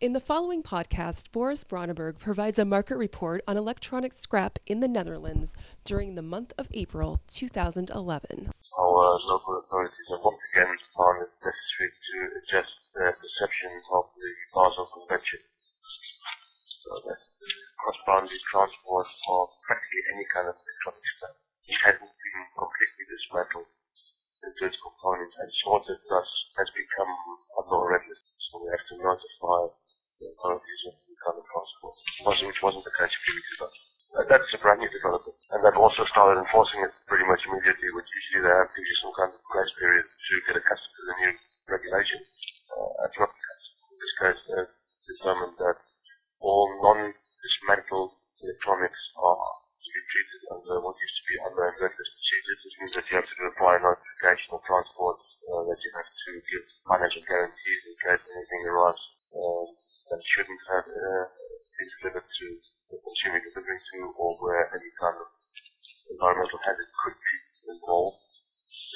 In the following podcast, Boris Bronneberg provides a market report on electronic scrap in the Netherlands during the month of April 2011. Our uh, local authorities have once again found it necessary to adjust their perceptions of the Basel Convention so that cross-boundary transport of practically any kind of electronic scrap hadn't been completely dismantled into its components and sorted thus has become under already. So we have to notify the authorities of the kind of which wasn't the case a few weeks ago. Uh, that's a brand new development. And they've also started enforcing it pretty much immediately, which usually they have gives you some kind of grace period to get accustomed to the new regulation. Uh, that's not the case. In this case, they've determined that all non-dismantled electronics are to be treated under what used to be under regular procedures, which means that you have to do a prior notification of transport, uh, that you have to give financial guarantees in case anything arrives uh, that shouldn't have uh, delivered to the consumer delivering to or where any kind of environmental hazard could be involved.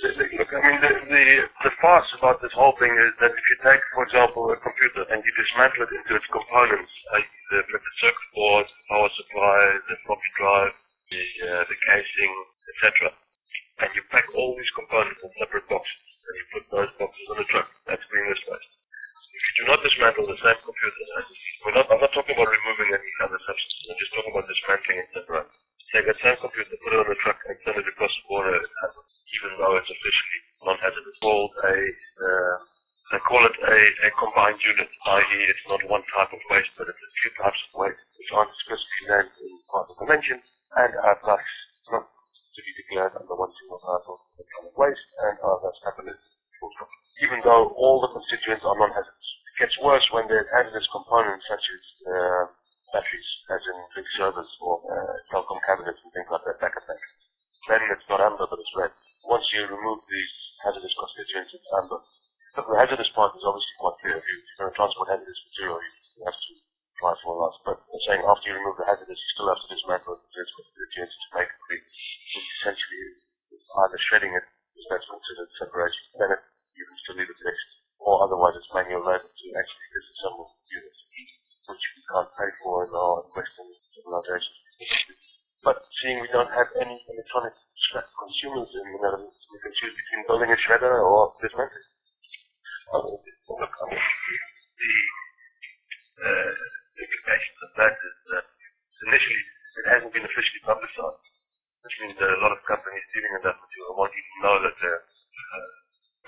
Look, I mean, the, the, the farce about this whole thing is that if you take, for example, a computer and you dismantle it into its components, like the printed circuit board, the power supply, the floppy drive, the, uh, the casing, etc., and you pack all these components in separate boxes, and you put those boxes on a truck, that's being misplaced. If you do not dismantle the same computer, we're not, I'm not talking about removing any other substances, I'm just talking about dismantling separate. Take that same computer, put it on a truck, and send it across the border, even though it's officially non-hazardous. Called a, uh, they call it a, a combined unit, i.e. it's not one type of waste, but it's a few types of waste, which aren't explicitly named in part of the convention, and are thus not to be declared under one single type of waste, and are thus tabulated even though all the constituents are non-hazardous. It gets worse when there's hazardous components such as uh, batteries, as in big servers or uh, telecom cabinets and things like that, backup batteries. Then it's not amber, but it's red. Once you remove these hazardous constituents, it's amber. But the hazardous part is obviously quite clear. If you're going to transport hazardous material, you have to apply for a us. But they're saying after you remove the hazardous, you still have to dismantle its constituents to make it free. Which essentially is either shredding it, if that's considered separation, then it you can still leave it fixed, or otherwise it's manual labor to actually disassemble units, which we can't pay for in our Western civilizations. But seeing we don't have any electronic scrap consumers in the Netherlands, we can choose between building a shredder or dismantling. Mean, the uh, implications of that is that initially it hasn't been officially publicized, which means that a lot of companies dealing in that material won't even know that they're uh,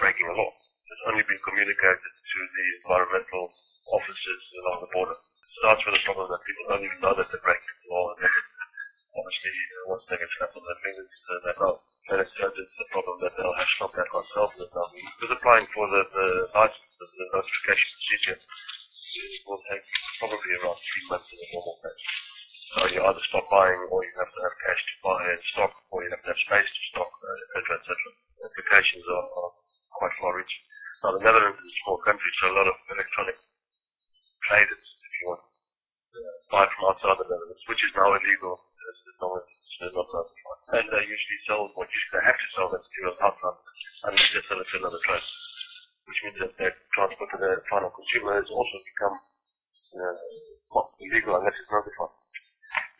breaking a law. It's only been communicated to the environmental officers along the border. It starts with the problem that people don't even know that they're breaking applying for the, the license, the, the notification procedure, will take probably around three months in a normal case. So you either stop buying, or you have to have cash to buy and stock, or you have to have space to stock, etc., etc. Applications are, are quite far reaching. Now the Netherlands is a small country, so a lot of electronic traders, if you want, uh, buy from outside the Netherlands, which is now illegal. And they usually sell, what usually they have to sell that material outside, unless they sell it to another trade. Which means that their transport to the final consumer has also become uh, well, illegal unless it's notified.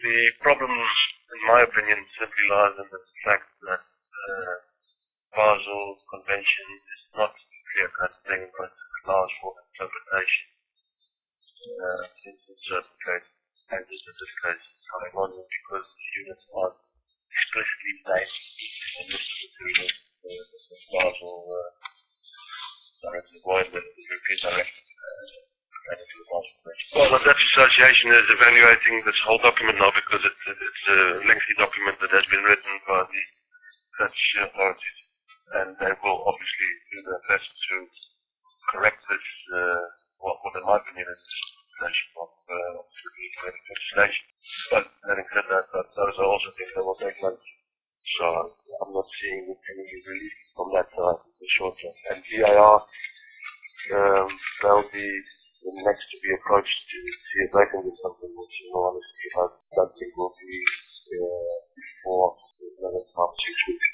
The problem, in my opinion, simply lies in the fact that uh, Basel Convention is not a clear-cut thing, but allows for interpretation uh, in certain cases. And this is coming on because the units are explicitly named in this material, uh, Basel uh, directive or the European directive. Well, the Dutch Association is evaluating this whole document now because it, it, it's a lengthy document that has been written by the Dutch authorities and they will obviously do their best to correct this, uh, what, what in my opinion is legislation of uh, legislation. But having said are also that will take months. So I'm not seeing any relief from that side in the short term. And BIR, um, they'll be the next to be approached to see if they can do something, which in all honesty I don't think will be uh, before another five, six weeks.